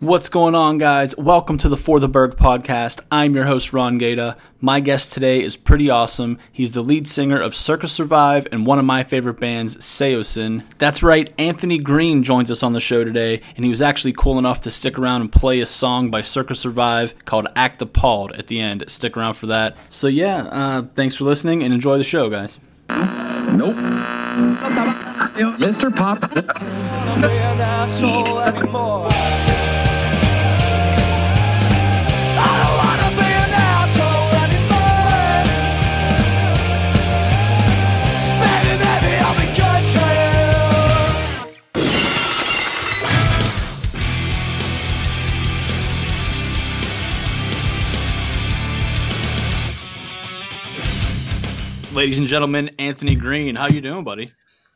What's going on, guys? Welcome to the For the Burgh podcast. I'm your host, Ron Gata. My guest today is pretty awesome. He's the lead singer of Circa Survive and one of my favorite bands, Saosin. That's right, Anthony Green joins us on the show today, and he was actually cool enough to stick around and play a song by Circa Survive called Act Appalled at the end. Stick around for that. So, yeah, uh, thanks for listening and enjoy the show, guys. Nope. Mr. Pop. Ladies and gentlemen, Anthony Green, how you doing, buddy?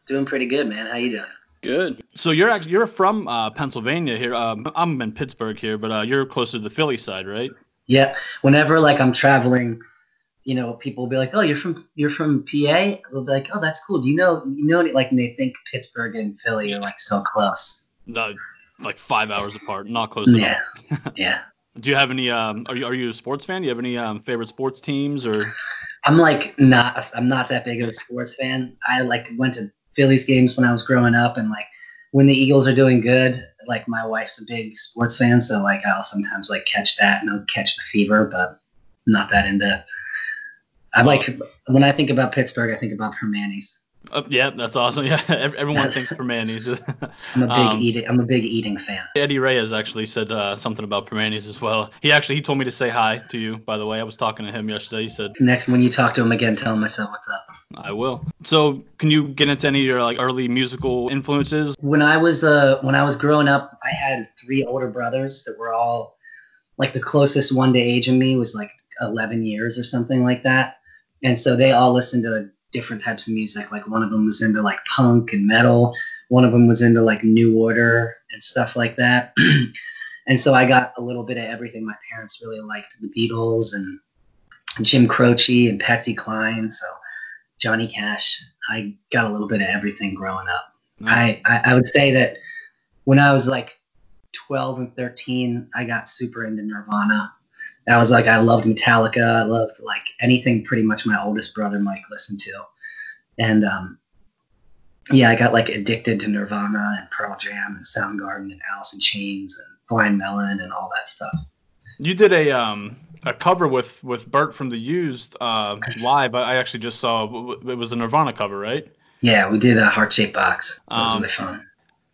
Doing pretty good, man. How you doing? Good. So you're actually you're from uh, Pennsylvania here. Um, I'm in Pittsburgh here, but uh, you're closer to the Philly side, right? Yeah. Whenever like I'm traveling, you know, people will be like, "Oh, you're from you're from PA." They'll be like, "Oh, that's cool. Do you know you know any, like and they think Pittsburgh and Philly are like so close." No, like five hours apart, not close Yeah. at all. Yeah. Do you have any? Um, are you are you a sports fan? Do you have any um, favorite sports teams or? I'm like not I'm not that big of a sports fan. I like went to Phillies games when I was growing up and like when the Eagles are doing good, like my wife's a big sports fan, so like I'll sometimes like catch that and I'll catch the fever, but I'm not that into I like when I think about Pittsburgh, I think about Primanti's. Uh, yeah, that's awesome. Yeah, everyone thinks Primanti's. I'm a big Um, eating I'm a big eating fan. Eddie Reyes actually said uh, something about Primanti's as well. He actually he told me to say hi to you. By the way, I was talking to him yesterday. He said Next when you talk to him again, tell him I said what's up. I will. So, can you get into any of your like early musical influences? when I was uh when I was growing up, I had three older brothers that were all like the closest one to age of me was like 11 years or something like that, and so they all listened to different types of music. Like one of them was into like punk and metal, one of them was into like New Order and stuff like that, and so I got a little bit of everything. My parents really liked the Beatles and Jim Croce and Patsy Cline, so Johnny Cash. I got a little bit of everything growing up. Nice. I, I I would say that when I was like 12 and 13, I got super into Nirvana. I was like, I loved Metallica. I loved like anything pretty much my oldest brother Mike listened to. And um, yeah, I got like addicted to Nirvana and Pearl Jam and Soundgarden and Alice in Chains and Blind Melon and all that stuff. You did a um a cover with with Bert from the Used uh, live. I actually just saw it was a Nirvana cover, right? Yeah, we did a heart shaped box. That Um, really fun.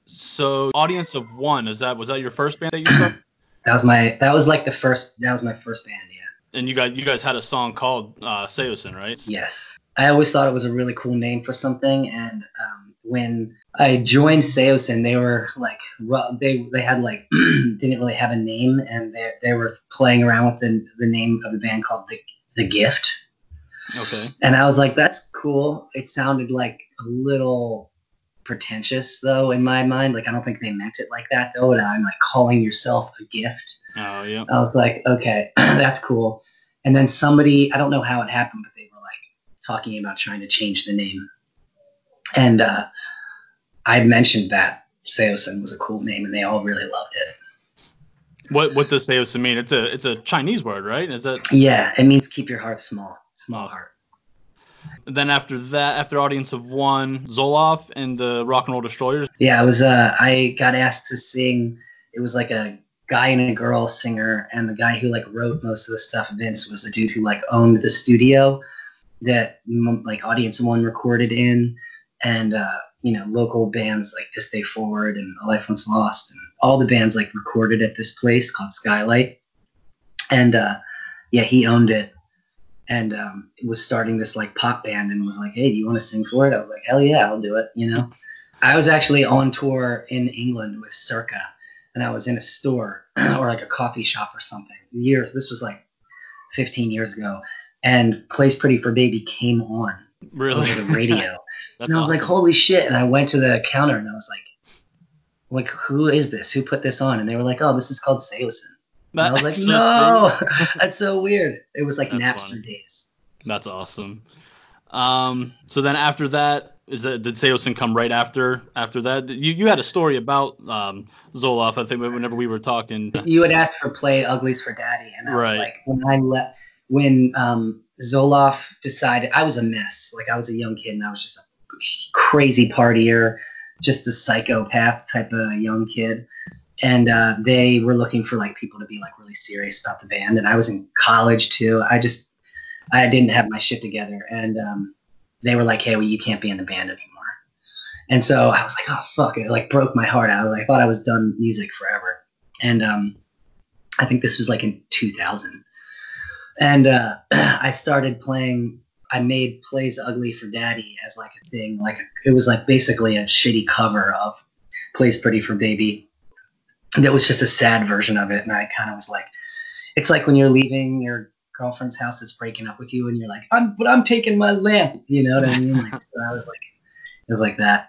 So, audience of one is that was that your first band that you started? That was my that was like the first that was my first band, yeah. and you guys you guys had a song called uh, Saosin, right? Yes. I always thought it was a really cool name for something. And um, when I joined Saosin, they were like, they, they had like, didn't really have a name. And they, they were playing around with the, the name of the band called The, the Gift. Okay. And I was like, that's cool. It sounded like a little pretentious, though, in my mind. Like, I don't think they meant it like that, though. And I'm like calling yourself a gift. Oh yeah. I was like, okay, that's cool. And then somebody, I don't know how it happened, but they were like talking about trying to change the name. And uh, I mentioned that Saosin was a cool name, and they all really loved it. What what does Saosin mean? It's a it's a Chinese word, right? Is that Yeah, it means keep your heart small, small heart. Then after that after audience of one, Zolof and the Rock and Roll Destroyers. Yeah, I was. Uh, I got asked to sing. It was like a guy and a girl singer, and the guy who like wrote most of the stuff, Vince, was the dude who like owned the studio that like Audience of One recorded in, and uh, you know local bands like This Day Forward and A Life Once Lost, and all the bands like recorded at this place called Skylight, and uh, yeah, he owned it. And um, was starting this like pop band and was like, "Hey, do you want to sing for it?" I was like, "Hell yeah, I'll do it!" You know. I was actually on tour in England with Circa, and I was in a store or like a coffee shop or something. Years. This was like 15 years ago, and "Plays Pretty for Baby" came on Really? over the radio, and I was like, "Holy shit!" And I went to the counter and I was like, "Like, who is this? Who put this on?" And they were like, "Oh, this is called Saosin." And I was like, That's so "No, that's so weird." It was like That's Napster funny. days. That's awesome. Um, so then after that, is that did Saosin come right after after that? You you had a story about um, Zolof. I think whenever we were talking, you had asked for Plays Ugly for Daddy, and I Right. was like, when I let when um, Zolof decided, I was a mess. Like I was a young kid, and I was just a crazy partier, just a psychopath type of young kid. And uh, they were looking for like people to be like really serious about the band, and I was in college too. I just I didn't have my shit together, and um, they were like, "Hey, well, you can't be in the band anymore." And so I was like, "Oh fuck!" It like broke my heart. Was, I thought I was done music forever, and um, I think this was like in 2000. And uh, I started playing. I made "Plays Ugly for Daddy" as like a thing. Like it was like basically a shitty cover of "Plays Pretty for Baby." That was just a sad version of it, and I kind of was like, it's like when you're leaving your girlfriend's house that's breaking up with you, and you're like, "I'm, but I'm taking my lamp." You know what I mean? Like, so I was like, it was like that.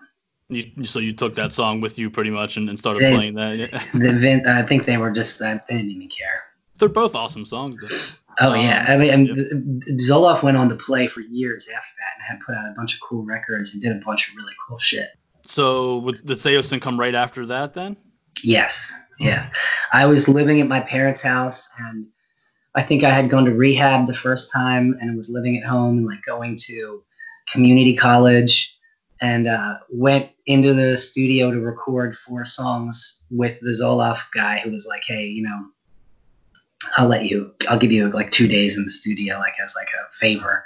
you, so you took that song with you pretty much and, and started They- playing that. Yeah. The Vin, I think they were just they didn't even care. They're both awesome songs. Though. Oh Um, yeah, I mean, and Zolof went on to play for years after that, and had put out a bunch of cool records and did a bunch of really cool shit. So would, did Saosin come right after that then? Yes, yes. I was living at my parents' house, and I think I had gone to rehab the first time, and was living at home and like going to community college, and uh, went into the studio to record four songs with the Zolof guy, who was like, "Hey, you know, I'll let you. I'll give you like two days in the studio, like as like a favor."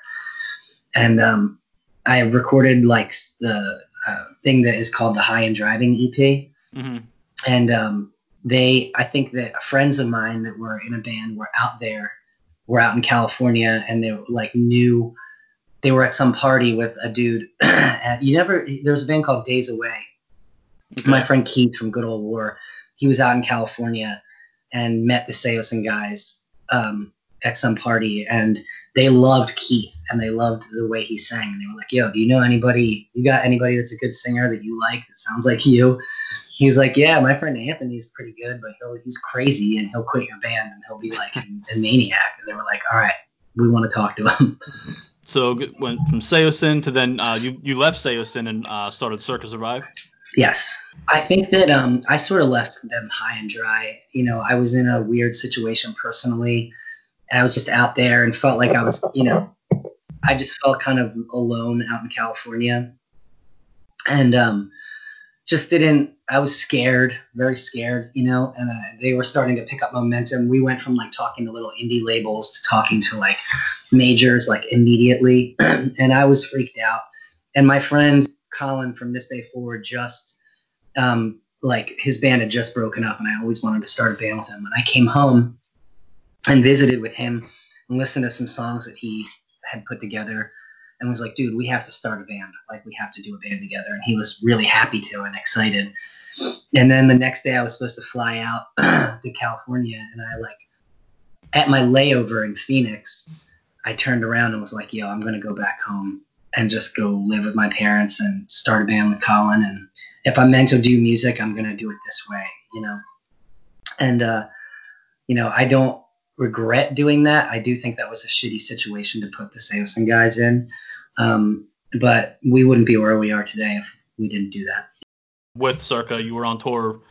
And um, I recorded like the uh, thing that is called the High and Driving EP hmm and um, they i think that friends of mine that were in a band were out there were out in california and they like knew they were at some party with a dude you never there was a band called days away. My friend keith from good old war he was out in california and met the Saosin guys um, at some party and they loved keith and they loved the way he sang and they were like yo do you know anybody you got anybody that's a good singer that you like that sounds like you he was like, "Yeah, my friend Anthony's pretty good, but he'll he's crazy and he'll quit your band and he'll be like a, a maniac." And they were like, "All right, we want to talk to him." So went from Saosin to then uh, you you left Saosin and uh, started Circa Survive. yes, I think that um, I sort of left them high and dry. You know, I was in a weird situation personally, and I was just out there and felt like I was, you know, I just felt kind of alone out in California, and um, just didn't. I was scared, very scared, you know, and uh, they were starting to pick up momentum. We went from like talking to little indie labels to talking to like majors like immediately, and I was freaked out. And my friend Colin from this day forward just um, like his band had just broken up, and I always wanted to start a band with him. And I came home and visited with him and listened to some songs that he had put together and was like, dude, we have to start a band. Like, we have to do a band together. And he was really happy to and excited. And then the next day, I was supposed to fly out to California, and I like at my layover in Phoenix, I turned around and was like, yo, I'm gonna go back home and just go live with my parents and start a band with Colin. And if I'm meant to do music, I'm gonna do it this way, you know. And uh, you know, I don't regret doing that. I do think that was a shitty situation to put the Saosin guys in. Um, but we wouldn't be where we are today if we didn't do that. With Circa, you were on tour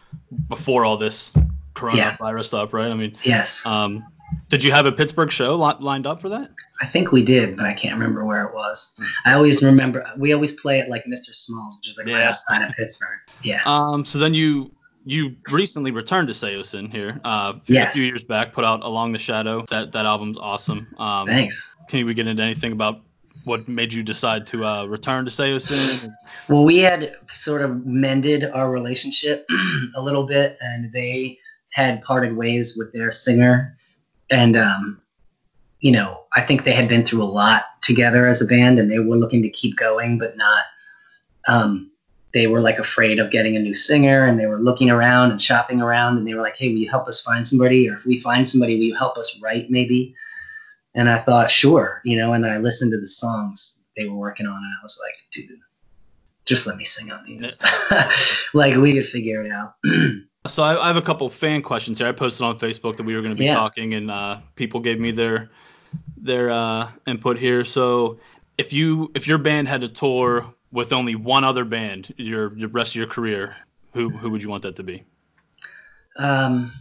before all this coronavirus stuff, right? I mean, Yes, um, did you have a Pittsburgh show li- lined up for that? I think we did, but I can't remember where it was. I always remember we always play at like Mr. Smalls, which is like right Yeah. outside of Pittsburgh. Yeah. Um, so then you you recently returned to Saosin here, uh, a few- Yes. a few years back. Put out Along the Shadow. That that album's awesome. Um, Thanks. Can we get into anything about what made you decide to uh, return to Saosin? Well, we had sort of mended our relationship a little bit, and they had parted ways with their singer. And, um, you know, I think they had been through a lot together as a band, and they were looking to keep going, but not. Um, they were like afraid of getting a new singer, and they were looking around and shopping around, and they were like, "Hey, will you help us find somebody? Or if we find somebody, will you help us write maybe?" And I thought, sure, you know. And I listened to the songs they were working on, and I was like, dude, just let me sing on these. like we could figure it out. So I, I have a couple fan questions here. I posted on Facebook that we were going to be Yeah. talking, and uh, people gave me their their uh, input here. So if you if your band had to tour with only one other band your the rest of your career, who who would you want that to be? Um,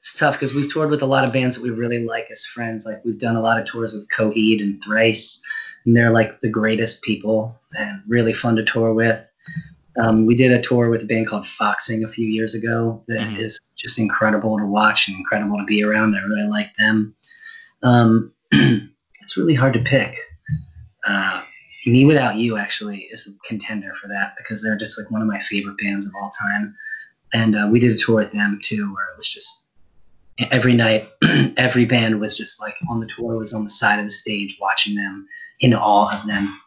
it's tough because we've toured with a lot of bands that we really like as friends. Like we've done a lot of tours with Coheed and Thrice, and they're like the greatest people and really fun to tour with. Um, we did a tour with a band called Foxing a few years ago that mm-hmm. is just incredible to watch and incredible to be around. I really like them. Um, it's really hard to pick. Uh, mewithoutYou actually is a contender for that because they're just like one of my favorite bands of all time. And uh, we did a tour with them too, where it was just every night, every band was just like on the tour was on the side of the stage watching them, in awe of them,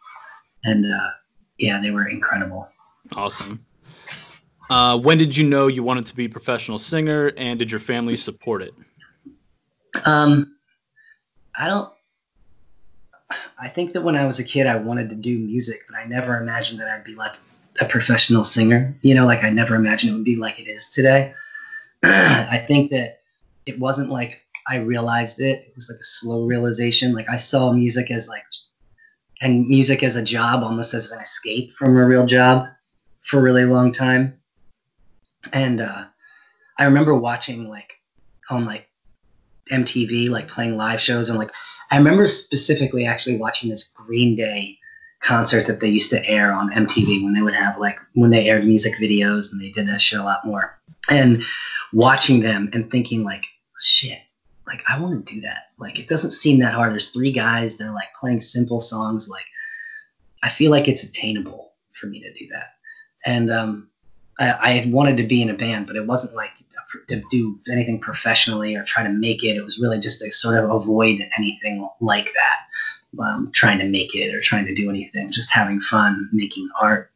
and uh, yeah, they were incredible. Awesome. Uh, when did you know you wanted to be a professional singer, and did your family support it? Um, I don't. I think that when I was a kid, I wanted to do music, but I never imagined that I'd be like a professional singer. You know, like I never imagined it would be like it is today. I think that it wasn't like I realized it. It was like a slow realization. Like I saw music as like, and music as a job, almost as an escape from a real job for a really long time. And uh, I remember watching like on like MTV, like playing live shows, and like I remember specifically actually watching this Green Day concert that they used to air on MTV when they would have like when they aired music videos and they did that shit a lot more. And watching them and thinking like, shit, like I want to do that. Like it doesn't seem that hard. There's three guys, they're like playing simple songs. Like I feel like it's attainable for me to do that. And um, I, I wanted to be in a band, but it wasn't like to do anything professionally or try to make it. It was really just to sort of avoid anything like that, um, trying to make it or trying to do anything, just having fun making art.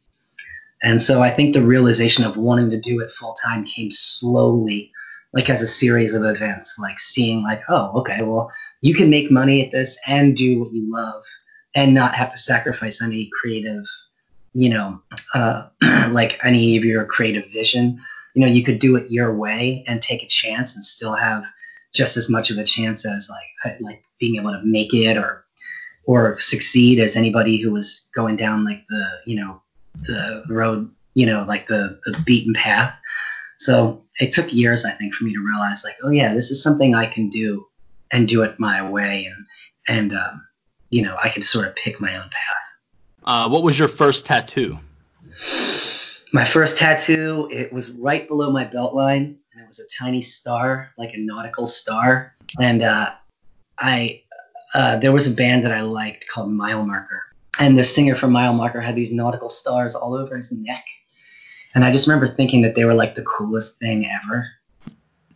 And so I think the realization of wanting to do it full time came slowly, like as a series of events, like seeing like, oh, okay, well, you can make money at this and do what you love and not have to sacrifice any creative, you know, uh, like any of your creative vision. You know, you could do it your way and take a chance and still have just as much of a chance as like like being able to make it or or succeed as anybody who was going down like the you know the road, you know, like the, the beaten path. So it took years, I think, for me to realize, like, oh yeah, this is something I can do and do it my way, and and um, you know, I can sort of pick my own path. Uh, what was your first tattoo? My first tattoo, it was right below my belt line, and it was a tiny star, like a nautical star. And uh, I, uh, there was a band that I liked called Milemarker, and the singer from Milemarker had these nautical stars all over his neck. And I just remember thinking that they were like the coolest thing ever.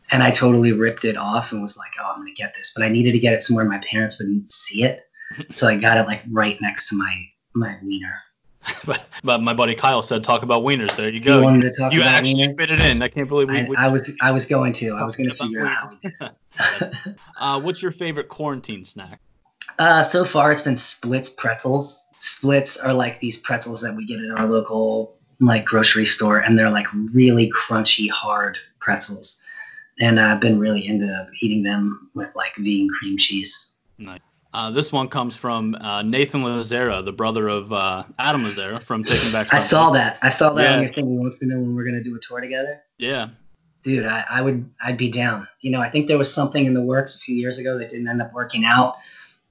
And I totally ripped it off and was like, oh, I'm going to get this. But I needed to get it somewhere my parents wouldn't see it. So I got it like right next to my, my wiener. but my buddy Kyle said, "Talk about wieners." There you go. You, you, you actually wiener? fit it in. I can't believe we. I, I was. I was going to. I was going to figure out. uh, what's your favorite quarantine snack? Uh, so far, it's been Splits pretzels splits are like these pretzels that we get at our local like grocery store and they're like really crunchy hard pretzels and i've been really into eating them with like vegan cream cheese nice uh, this one comes from uh, Nathan Lazzara, the brother of uh, Adam Lazzara from Taking Back. Sunday. I saw that. I saw that yeah. on your thing. He wants to know when we're gonna do a tour together. Yeah. Dude, I, I would. I'd be down. You know, I think there was something in the works a few years ago that didn't end up working out,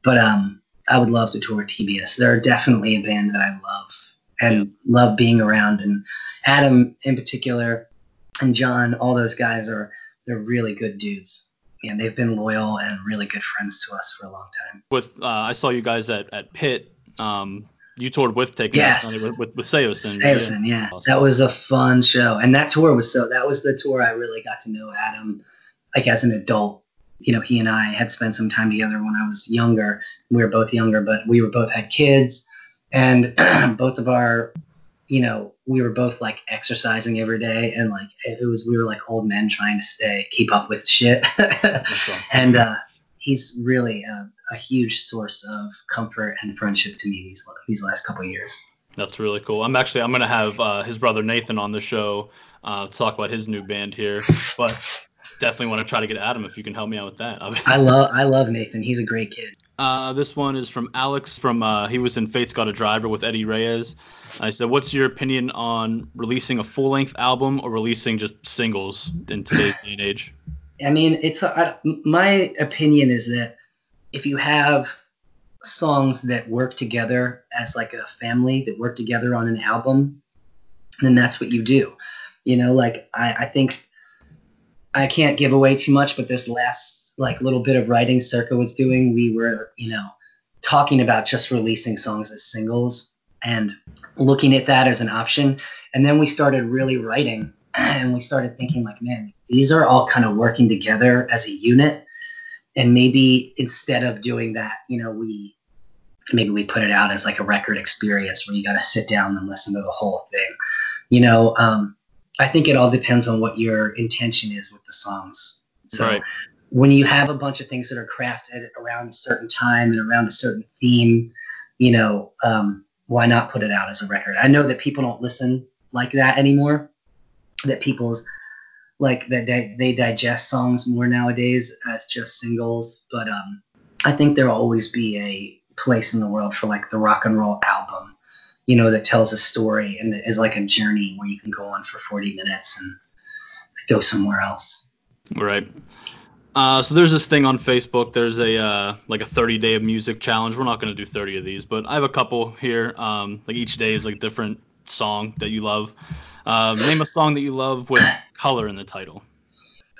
but um, I would love to tour TBS. They're definitely a band that I love and love being around. And Adam in particular, and John, all those guys are they're really good dudes. And they've been loyal and really good friends to us for a long time. With uh, I saw you guys at at Pit. Um, you toured with Taking yes. with, with, with Saosin. Saosin, yeah. yeah. Awesome. That was a fun show. And that tour was so that was the tour I really got to know Adam like as an adult you know, he and I had spent some time together when I was younger. We were both younger, but we were both had kids, and both of our, you know, we were both like exercising every day, and like it was we were like old men trying to stay keep up with shit. awesome. And uh, he's really a, a, huge source of comfort and friendship to me these these last couple years. That's really cool. I'm actually I'm gonna have uh, his brother Nathan on the show uh, to talk about his new band here, but definitely want to try to get Adam if you can help me out with that. I love I love Nathan. He's a great kid. Uh, this one is from Alex. From uh, he was in Fate's Got a Driver with Eddie Reyes. I said, "What's your opinion on releasing a full-length album or releasing just singles in today's day and age?" I mean, it's a, my opinion is that if you have songs that work together as like a family that work together on an album, then that's what you do. You know, like I, I think I can't give away too much, but this last like little bit of writing Circa was doing, we were, you know, talking about just releasing songs as singles and looking at that as an option. And then we started really writing and we started thinking like, man, these are all kind of working together as a unit. And maybe instead of doing that, you know, we maybe we put it out as like a record experience where you got to sit down and listen to the whole thing. You know, um, I think it all depends on what your intention is with the songs. So right. when you have a bunch of things that are crafted around a certain time and around a certain theme, you know, um, why not put it out as a record? I know that people don't listen like that anymore. That people's like that they, they digest songs more nowadays as just singles. But um, I think there'll always be a place in the world for like the rock and roll album you know, that tells a story and is like a journey where you can go on for 40 minutes and go somewhere else. Right. Uh, so there's this thing on Facebook. There's a uh, like a 30 day of music challenge. We're not going to do 30 of these, but I have a couple here. Um, like each day is like a different song that you love. Um, name a song that you love with color in the title.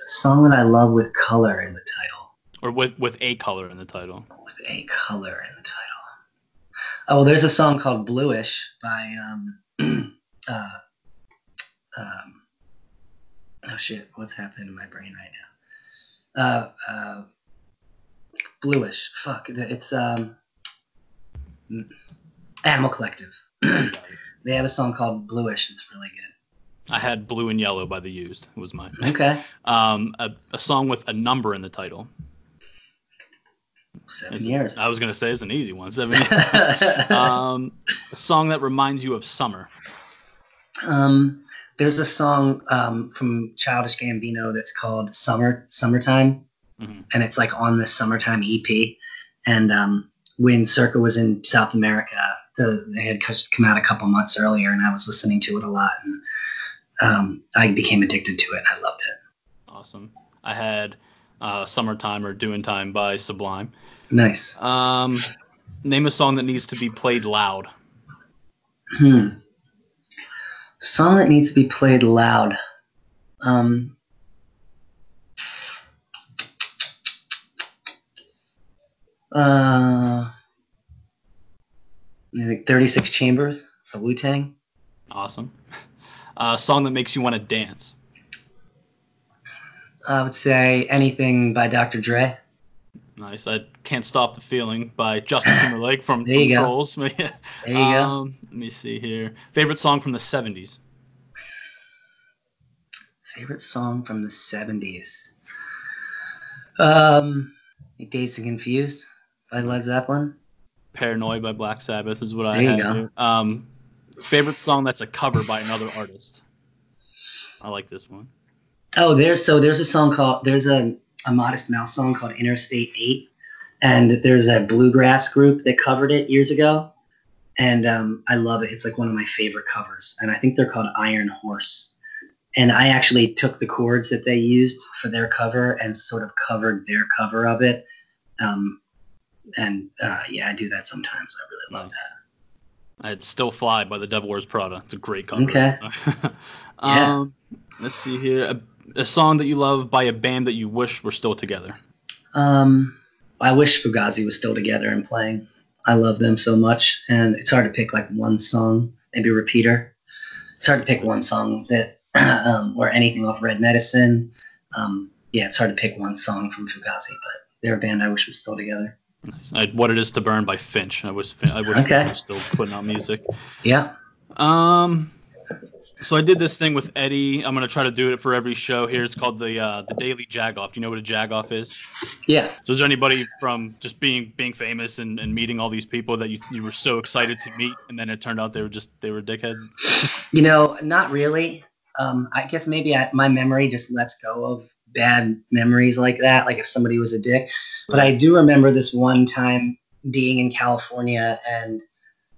Song that I love with color in the title. Or with with a color in the title. With a color in the title. Oh, there's a song called Bluish by um, uh, um, oh shit, what's happening in my brain right now? Uh, uh, Bluish, fuck, it's um, Animal Collective. they have a song called Bluish. It's really good. I had Blue and Yellow by The Used. It was mine. Okay. Um, a, a song with a number in the title. Seven it's, years. I was gonna say it's an easy one. Seven years. um, a song that reminds you of summer. Um, there's a song um, from Childish Gambino that's called "Summer Summertime," mm-hmm. and it's like on the "Summertime" EP. And um, when Circa was in South America, the, they had just come out a couple months earlier, and I was listening to it a lot, and um, I became addicted to it. and I loved it. Awesome. I had uh, "Summertime" or "Doing Time" by Sublime. Nice. Um, name a song that needs to be played loud. Hmm. Song that needs to be played loud. Um. Uh, think 36 Chambers of Wu Tang. Awesome. A uh, song that makes you want to dance. I would say anything by Dr. Dre. Nice. I can't stop the feeling by Justin Timberlake from, there from Trolls. there you um, go. Let me see here. Favorite song from the '70s. Favorite song from the '70s. Um, Dazed and Confused by Led Zeppelin. Paranoid by Black Sabbath is what there I have go. here. Um, favorite song that's a cover by another artist. I like this one. Oh, there's so there's a song called there's a a Modest Mouse song called Interstate 8. And there's a bluegrass group that covered it years ago. And um, I love it. It's like one of my favorite covers. And I think they're called Iron Horse. And I actually took the chords that they used for their cover and sort of covered their cover of it. Um, and uh, yeah, I do that sometimes. I really love that. I'd Still Fly by the Devil Wears Prada. It's a great cover. Okay. um, yeah. Let's see here a song that you love by a band that you wish were still together? Um, I wish Fugazi was still together and playing. I love them so much, and it's hard to pick like one song, maybe Repeater. It's hard to pick one song that, um, or anything off Red Medicine. Um, yeah, it's hard to pick one song from Fugazi, but they're a band I wish was still together. Nice. I, what it is to burn by Finch. I wish I wish okay. Was still putting out music. Yeah. Um, so I did this thing with Eddie. I'm gonna try to do it for every show here. It's called the uh, the Daily Jagoff. Do you know what a Jagoff is? Yeah. So is there anybody from just being being famous and, and meeting all these people that you you were so excited to meet, and then it turned out they were just they were dickheads? You know, not really. Um, I guess maybe I, my memory just lets go of bad memories like that, like if somebody was a dick. But I do remember this one time being in California and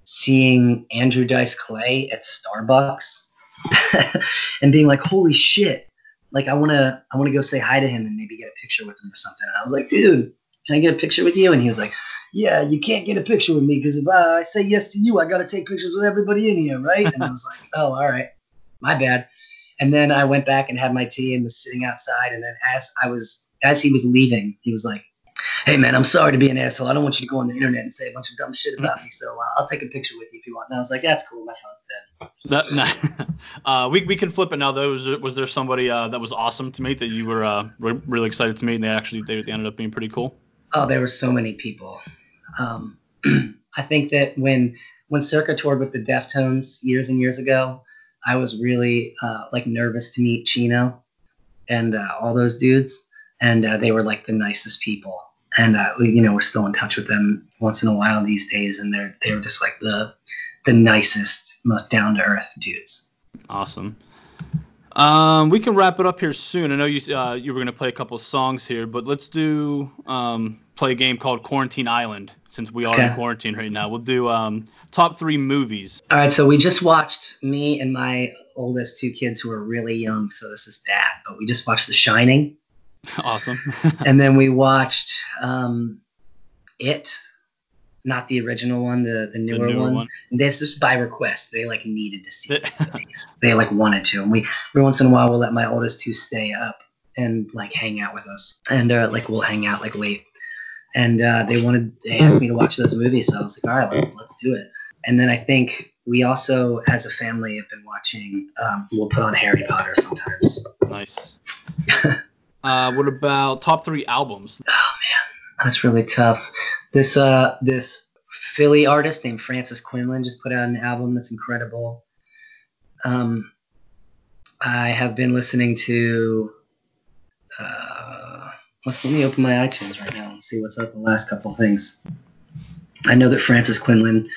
seeing Andrew Dice Clay at Starbucks and being like, "Holy shit!" Like I want to, I want to go say hi to him and maybe get a picture with him or something. And I was like, "Dude, can I get a picture with you?" And he was like, "Yeah, you can't get a picture with me because if I say yes to you, I got to take pictures with everybody in here, right?" And I was like, "Oh, all right, my bad." And then I went back and had my tea and was sitting outside. And then as I was, as he was leaving, he was like, hey man, I'm sorry to be an asshole. I don't want you to go on the internet and say a bunch of dumb shit about me. So uh, I'll take a picture with you if you want. And I was like, that's cool. My phone's dead. That, uh, we, we can flip it now. Though, was, was there somebody uh, that was awesome to meet that you were uh, re- really excited to meet, and they actually they, they ended up being pretty cool? Oh, there were so many people. Um, I think that when when Circa toured with the Deftones years and years ago, I was really uh, like nervous to meet Chino and uh, all those dudes and uh, they were like the nicest people. And uh, we, you know, we're still in touch with them once in a while these days, and they're they're just like the the nicest, most down to earth dudes. Awesome. Um, we can wrap it up here soon. I know you uh, you were gonna play a couple songs here, but let's do um, play a game called Quarantine Island since we are okay. in quarantine right now. We'll do um, top three movies. All right, so we just watched me and my oldest two kids who are really young, so this is bad. But we just watched The Shining. Awesome. and then we watched um, It, not the original one, the, the newer, the newer one. one. This is by request. They like needed to see it. they like wanted to. And we every once in a while we'll let my oldest two stay up and like hang out with us. And uh, like we'll hang out like late. And uh, they wanted they asked me to watch those movies, so I was like, all right, let's let's do it. And then I think we also, as a family, have been watching. Um, we'll put on Harry Potter sometimes. Nice. Uh, what about top three albums? Oh man, that's really tough. This uh, this Philly artist named Frances Quinlan just put out an album that's incredible. Um, I have been listening to. Uh, let's let me open my iTunes right now and see what's up the last couple things. I know that Frances Quinlan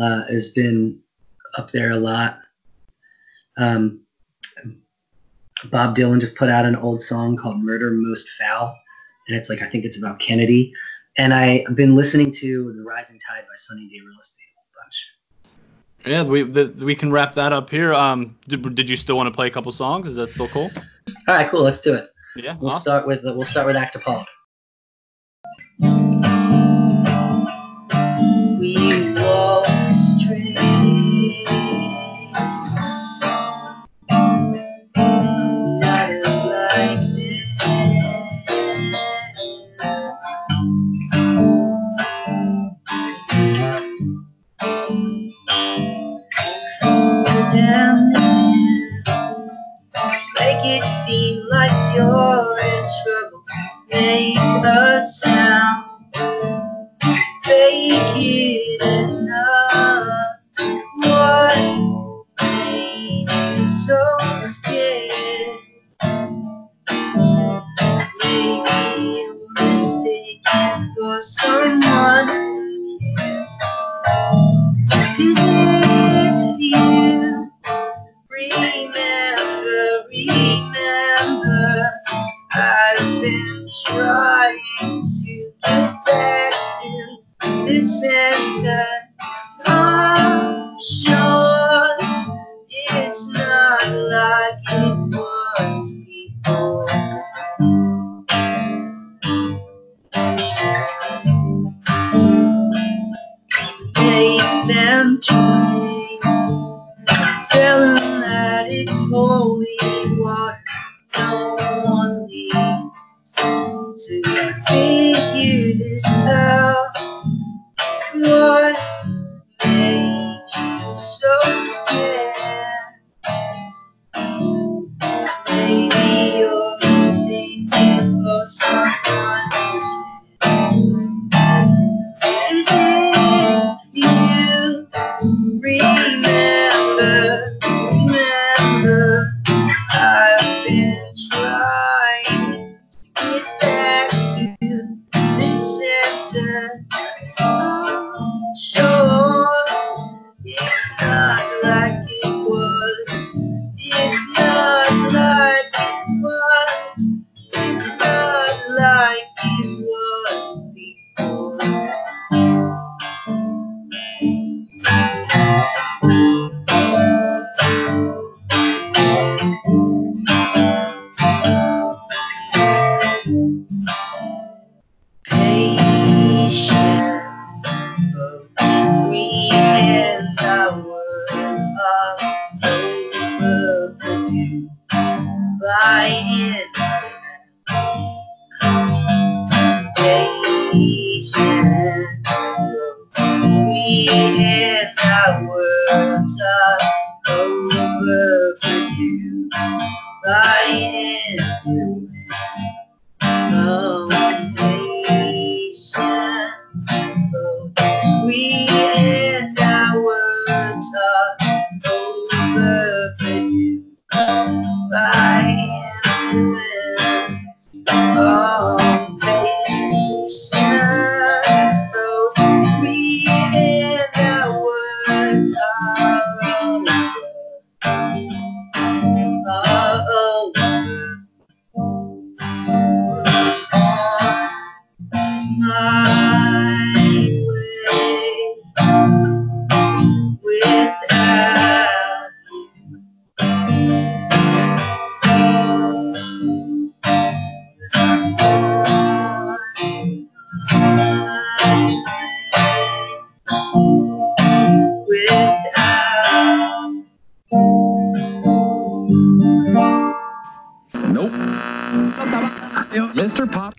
uh, has been up there a lot. Um, Bob Dylan just put out an old song called Murder Most Foul. And it's like, I think it's about Kennedy. And I've been listening to The Rising Tide by Sunny Day Real Estate a bunch. Yeah, we the, we can wrap that up here. Um, did, did you still want to play a couple songs? Is that still cool? All right, cool. Let's do it. Yeah, we'll awesome. start with we'll start with. We figure baby.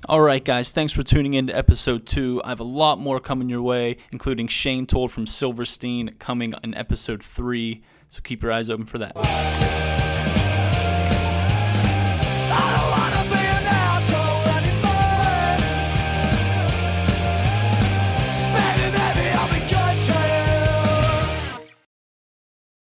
All right, guys, thanks for tuning in to episode two. I have a lot more coming your way, including Shane Told from Silverstein coming in episode three. So keep your eyes open for that.